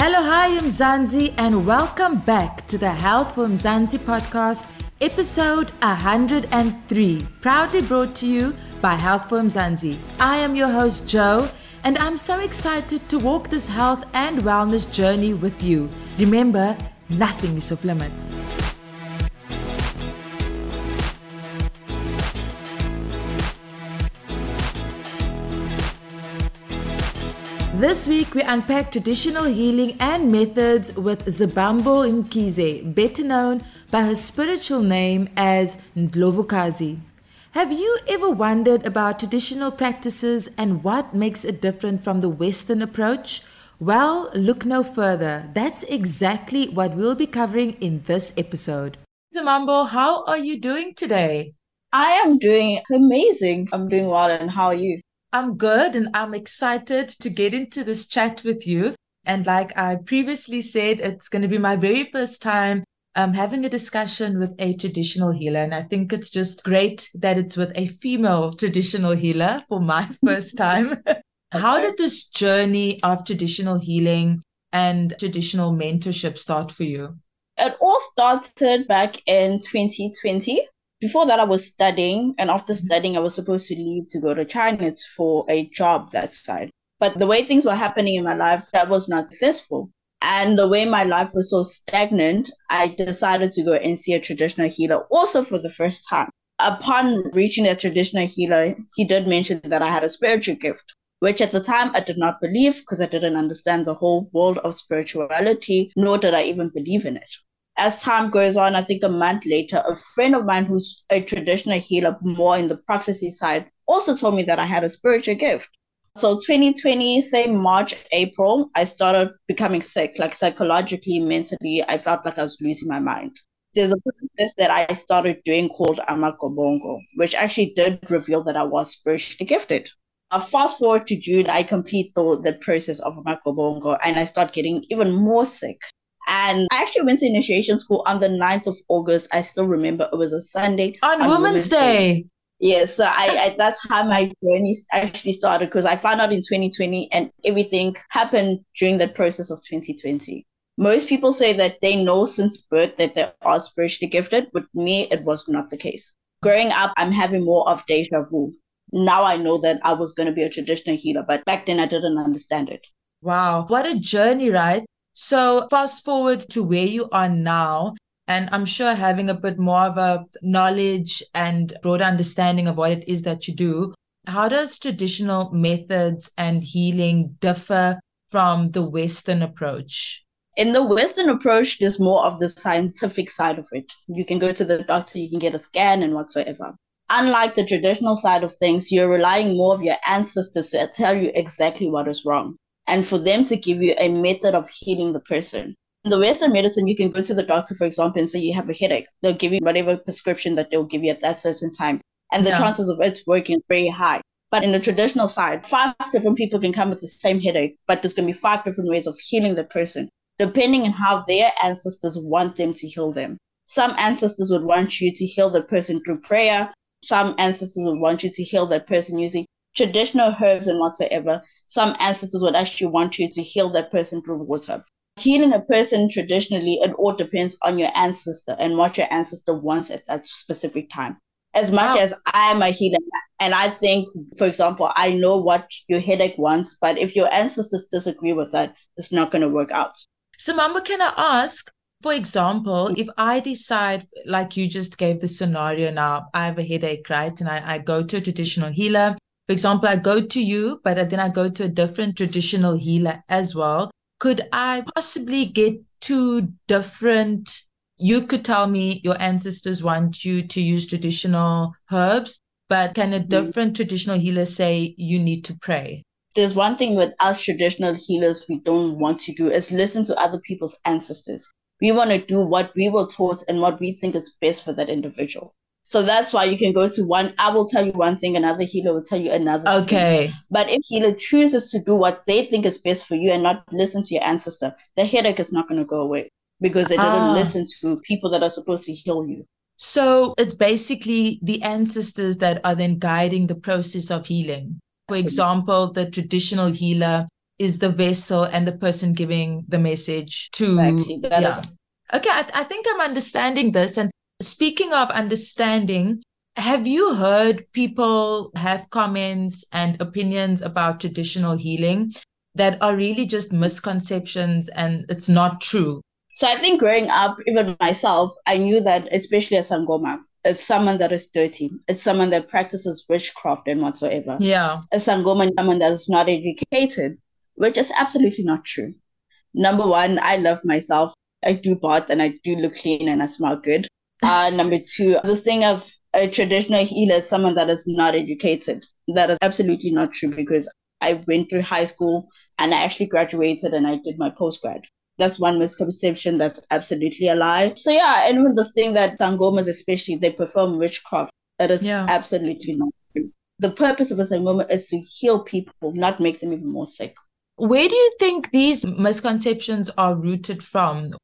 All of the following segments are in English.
Hello, hi, I'm Zanzi, and welcome back to the Health for Mzansi podcast, episode 103, proudly brought to you by Health for Mzansi. I am your host, Joe, and I'm so excited to walk this health and wellness journey with you. Remember, nothing is off limits. This week, we unpack traditional healing and methods with Zamambo Mkhize, better known by her spiritual name as Ndlovukazi. Have you ever wondered about traditional practices and what makes it different from the Western approach? Well, look no further. That's exactly what we'll be covering in this episode. Zamambo, how are you doing today? I am doing amazing. I'm doing well, and how are you? I'm good and I'm excited to get into this chat with you. And like I previously said, it's going to be my very first time um, having a discussion with a traditional healer. And I think it's just great that it's with a female traditional healer for my first time. How did this journey of traditional healing and traditional mentorship start for you? It all started back in 2020 before that, I was studying, and after mm-hmm. studying, I was supposed to leave to go to China for a job that side. But the way things were happening in my life, that was not successful. And the way my life was so stagnant, I decided to go and see a traditional healer also for the first time. Upon reaching a traditional healer, he did mention that I had a spiritual gift, which at the time I did not believe because I didn't understand the whole world of spirituality, nor did I even believe in it as time goes on, I think a month later, a friend of mine who's a traditional healer, more in the prophecy side, also told me that I had a spiritual gift. So 2020, say March, April, I started becoming sick, like psychologically, mentally, I felt like I was losing my mind. There's a process that I started doing called Amakobongo, which actually did reveal that I was spiritually gifted. Uh, fast forward to June, I complete the, the process of Amakobongo and I start getting even more sick. And I actually went to initiation school on the 9th of August. I still remember it was a Sunday. On, on Women's, Day. Day. Yes, so I, I, that's how my journey actually started because I found out in 2020 and everything happened during the process of 2020. Most people say that they know since birth that they are spiritually gifted. With me, it was not the case. Growing up, I'm having more of deja vu. Now I know that I was going to be a traditional healer, but back then I didn't understand it. Wow, what a journey, right? So fast forward to where you are now. And I'm sure having a bit more of a knowledge and broader understanding of what it is that you do, how does traditional methods and healing differ from the Western approach? In the Western approach, there's more of the scientific side of it. You can go to the doctor, you can get a scan and whatsoever. Unlike the traditional side of things, you're relying more of your ancestors to tell you exactly what is wrong and for them to give you a method of healing the person. In the Western medicine, you can go to the doctor, for example, and say you have a headache. They'll give you whatever prescription that they'll give you at that certain time. And the yeah. chances of it working very high. But in the traditional side, five different people can come with the same headache, but there's going to be five different ways of healing the person, depending on how their ancestors want them to heal them. Some ancestors would want you to heal the person through prayer. Some ancestors would want you to heal that person using traditional herbs and whatsoever, some ancestors would actually want you to heal that person through water. Healing a person traditionally, it all depends on your ancestor and what your ancestor wants at that specific time. As much wow. as I am a healer, and I think, for example, I know what your headache wants, but if your ancestors disagree with that, it's not going to work out. So, Mamba, can I ask, for example, if I decide, like you just gave the scenario now, I have a headache, right? And I, I go to a traditional healer for example, I go to you, but then I go to a different traditional healer as well. Could I possibly get two different? You could tell me your ancestors want you to use traditional herbs, but can a mm. different traditional healer say you need to pray? There's one thing with us traditional healers we don't want to do is listen to other people's ancestors. We want to do what we were taught and what we think is best for that individual. So that's why you can go to one, I will tell you one thing, another healer will tell you another. Okay. Thing. But if healer chooses to do what they think is best for you and not listen to your ancestor, the headache is not going to go away because they didn't ah. listen to people that are supposed to heal you. So it's basically the ancestors that are then guiding the process of healing. For Absolutely. example, the traditional healer is the vessel and the person giving the message to Exactly. Yeah. is- Okay, I, I think I'm understanding this. And speaking of understanding, have you heard people have comments and opinions about traditional healing that are really just misconceptions and it's not true? So I think growing up, even myself, I knew that especially as Sangoma, it's someone that is dirty. It's someone that practices witchcraft and whatsoever. Yeah. A Sangoma is someone that is not educated, which is absolutely not true. Number one, I love myself. I do bath and I do look clean and I smell good. Uh, number two, this thing of a traditional healer is someone that is not educated. That is absolutely not true because I went through high school and I actually graduated and I did my postgrad. That's one misconception that's absolutely a lie. So yeah, and with this thing that Sangomas especially, they perform witchcraft. That is Yeah. absolutely not true. The purpose of a Sangoma is to heal people, not make them even more sick. Where do you think these misconceptions are rooted from?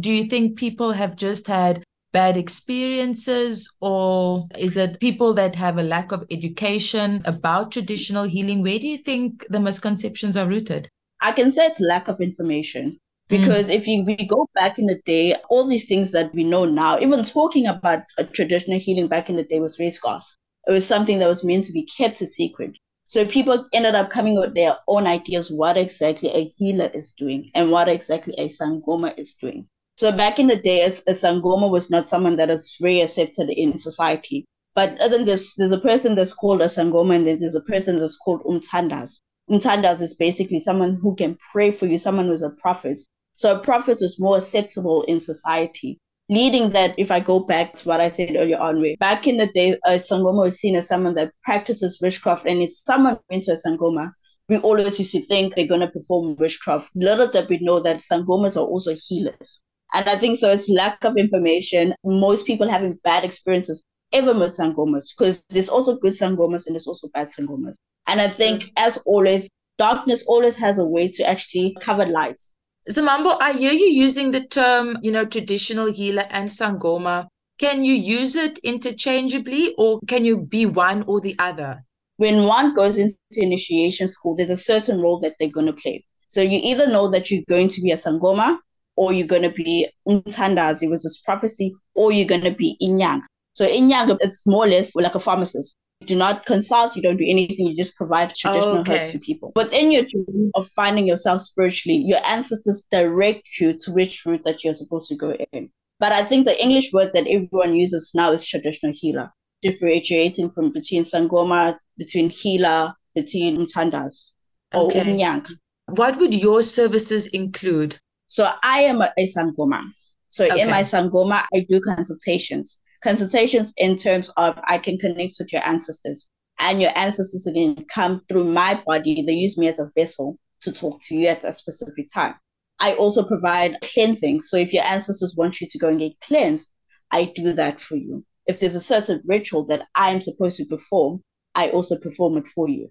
Do you think people have just had bad experiences, or is it people that have a lack of education about traditional healing? Where do you think the misconceptions are rooted? I can say it's lack of information. Because if you we go back in the day, all these things that we know now, even talking about a traditional healing back in the day was very scarce. It was something that was meant to be kept a secret. So people ended up coming with their own ideas what exactly a healer is doing and what exactly a sangoma is doing. So back in the day, a, a sangoma was not someone that is very accepted in society. But other this, there's a person that's called a sangoma, and then there's a person that's called umthandazi. Umthandazi is basically someone who can pray for you, someone who's a prophet. So a prophet was more acceptable in society. Leading that, if I go back to what I said earlier on, where back in the day, a sangoma was seen as someone that practices witchcraft, and if someone went to a sangoma, we always used to think they're going to perform witchcraft. Little did we know that sangomas are also healers. And I think so it's lack of information. Most people having bad experiences ever with sangomas because there's also good sangomas and there's also bad sangomas. And I think, as always, darkness always has a way to actually cover light. Zamambo, I hear you using the term, you know, traditional healer and Sangoma. Can you use it interchangeably or can you be one or the other? When one goes into initiation school, there's a certain role that they're going to play. So you either know that you're going to be a Sangoma or you're going to be Umthandazi, it was this prophecy, or you're going to be Inyang. So Inyang, it's more or less like a pharmacist. You do not consult, you don't do anything, you just provide traditional Okay. herbs to people. Within your journey of finding yourself spiritually, your ancestors direct you to which route that you're supposed to go in. But I think the English word that everyone uses now is traditional healer, differentiating from between Sangoma, between healer, between Mtandas, or Okay. Umnyang. What would your services include? So I am a, a Sangoma. So Okay. in my Sangoma, I do consultations. Consultations in terms of I can connect with your ancestors, and your ancestors can come through my body. They use me as a vessel to talk to you at a specific time. I also provide cleansing. So if your ancestors want you to go and get cleansed, I do that for you. If there's a certain ritual that I'm supposed to perform, I also perform it for you.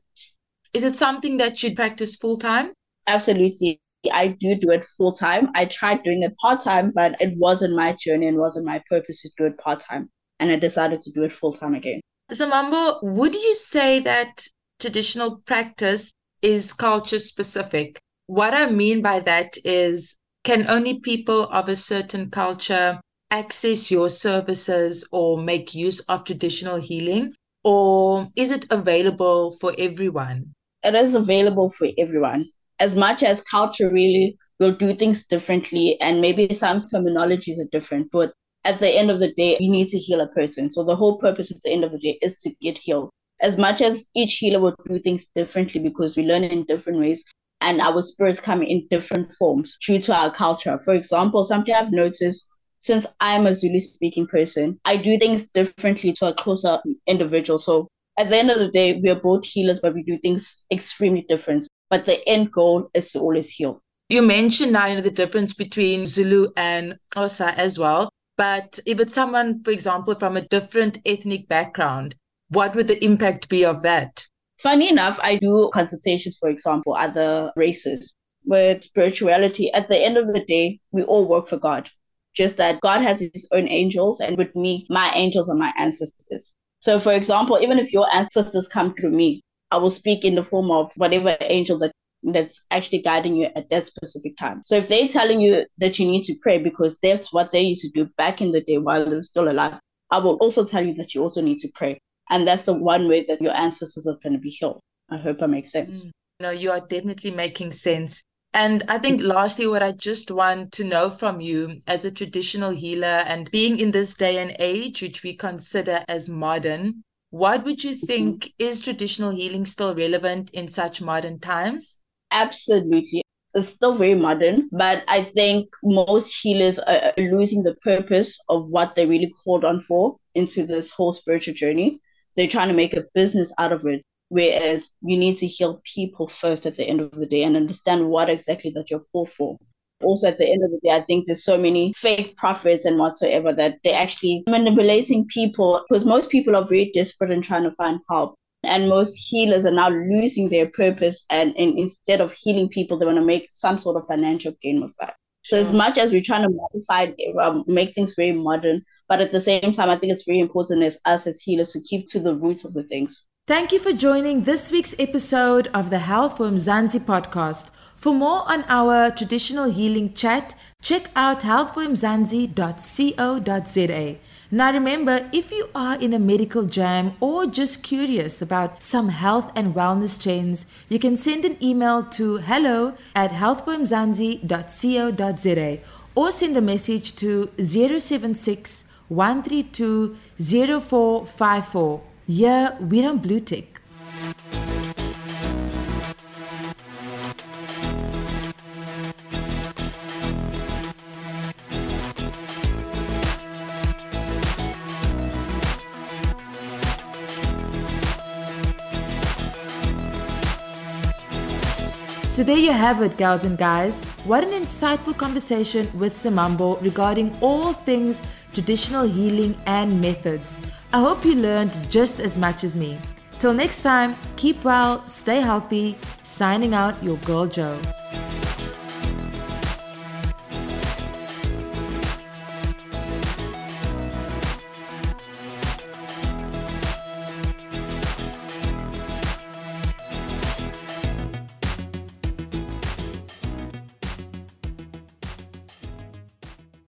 Is it something that you practice full time? Absolutely. I do do it full time. I tried doing it part time, but it wasn't my journey and wasn't my purpose to do it part time. And I decided to do it full time again. Zamambo, would you say that traditional practice is culture specific? What I mean by that is, can only people of a certain culture access your services or make use of traditional healing? Or is it available for everyone? It is available for everyone. As much as culture really will do things differently, and maybe some terminologies are different, but at the end of the day, you need to heal a person. So the whole purpose at the end of the day is to get healed. As much as each healer will do things differently because we learn in different ways and our spirits come in different forms due to our culture. For example, something I've noticed since I'm a Zulu speaking person, I do things differently to a Xhosa individual. So at the end of the day, we are both healers, but we do things extremely different. But the end goal is to always heal. You mentioned now you know, the difference between Zulu and Xhosa as well. But if it's someone, for example, from a different ethnic background, what would the impact be of that? Funny enough, I do consultations, for example, other races with spirituality. At the end of the day, we all work for God. Just that God has his own angels, and with me, my angels are my ancestors. So, for example, even if your ancestors come through me, I will speak in the form of whatever angel that that's actually guiding you at that specific time. So if they're telling you that you need to pray because that's what they used to do back in the day while they were still alive, I will also tell you that you also need to pray. And that's the one way that your ancestors are going to be healed. I hope I make sense. Mm. No, you are definitely making sense. And I think lastly, what I just want to know from you as a traditional healer and being in this day and age, which we consider as modern, what would you think is traditional healing still relevant in such modern times? Absolutely. It's still very modern, but I think most healers are losing the purpose of what they really called on for into this whole spiritual journey. They're trying to make a business out of it Whereas you need to heal people first at the end of the day and understand what exactly that you're called for. Also, at the end of the day, I think there's so many fake prophets and whatsoever that they're actually manipulating people because most people are very desperate and trying to find help. And most healers are now losing their purpose. And, and instead of healing people, they want to make some sort of financial gain with that. So as much as we're trying to modify, um, make things very modern, but at the same time, I think it's very important as us as healers to keep to the roots of the things. Thank you for joining this week's episode of the Health for Mzansi podcast. For more on our traditional healing chat, check out healthformzansi.co.za. Now remember, if you are in a medical jam or just curious about some health and wellness trends, you can send an email to hello at healthformzansi.co.za or send a message to 076 132 0454. Yeah, we don't blue tick. So there you have it, gals and guys. What an insightful conversation with Zamambo regarding all things traditional healing and methods. I hope you learned just as much as me. Till next time, keep well, stay healthy. Signing out, your girl Joe.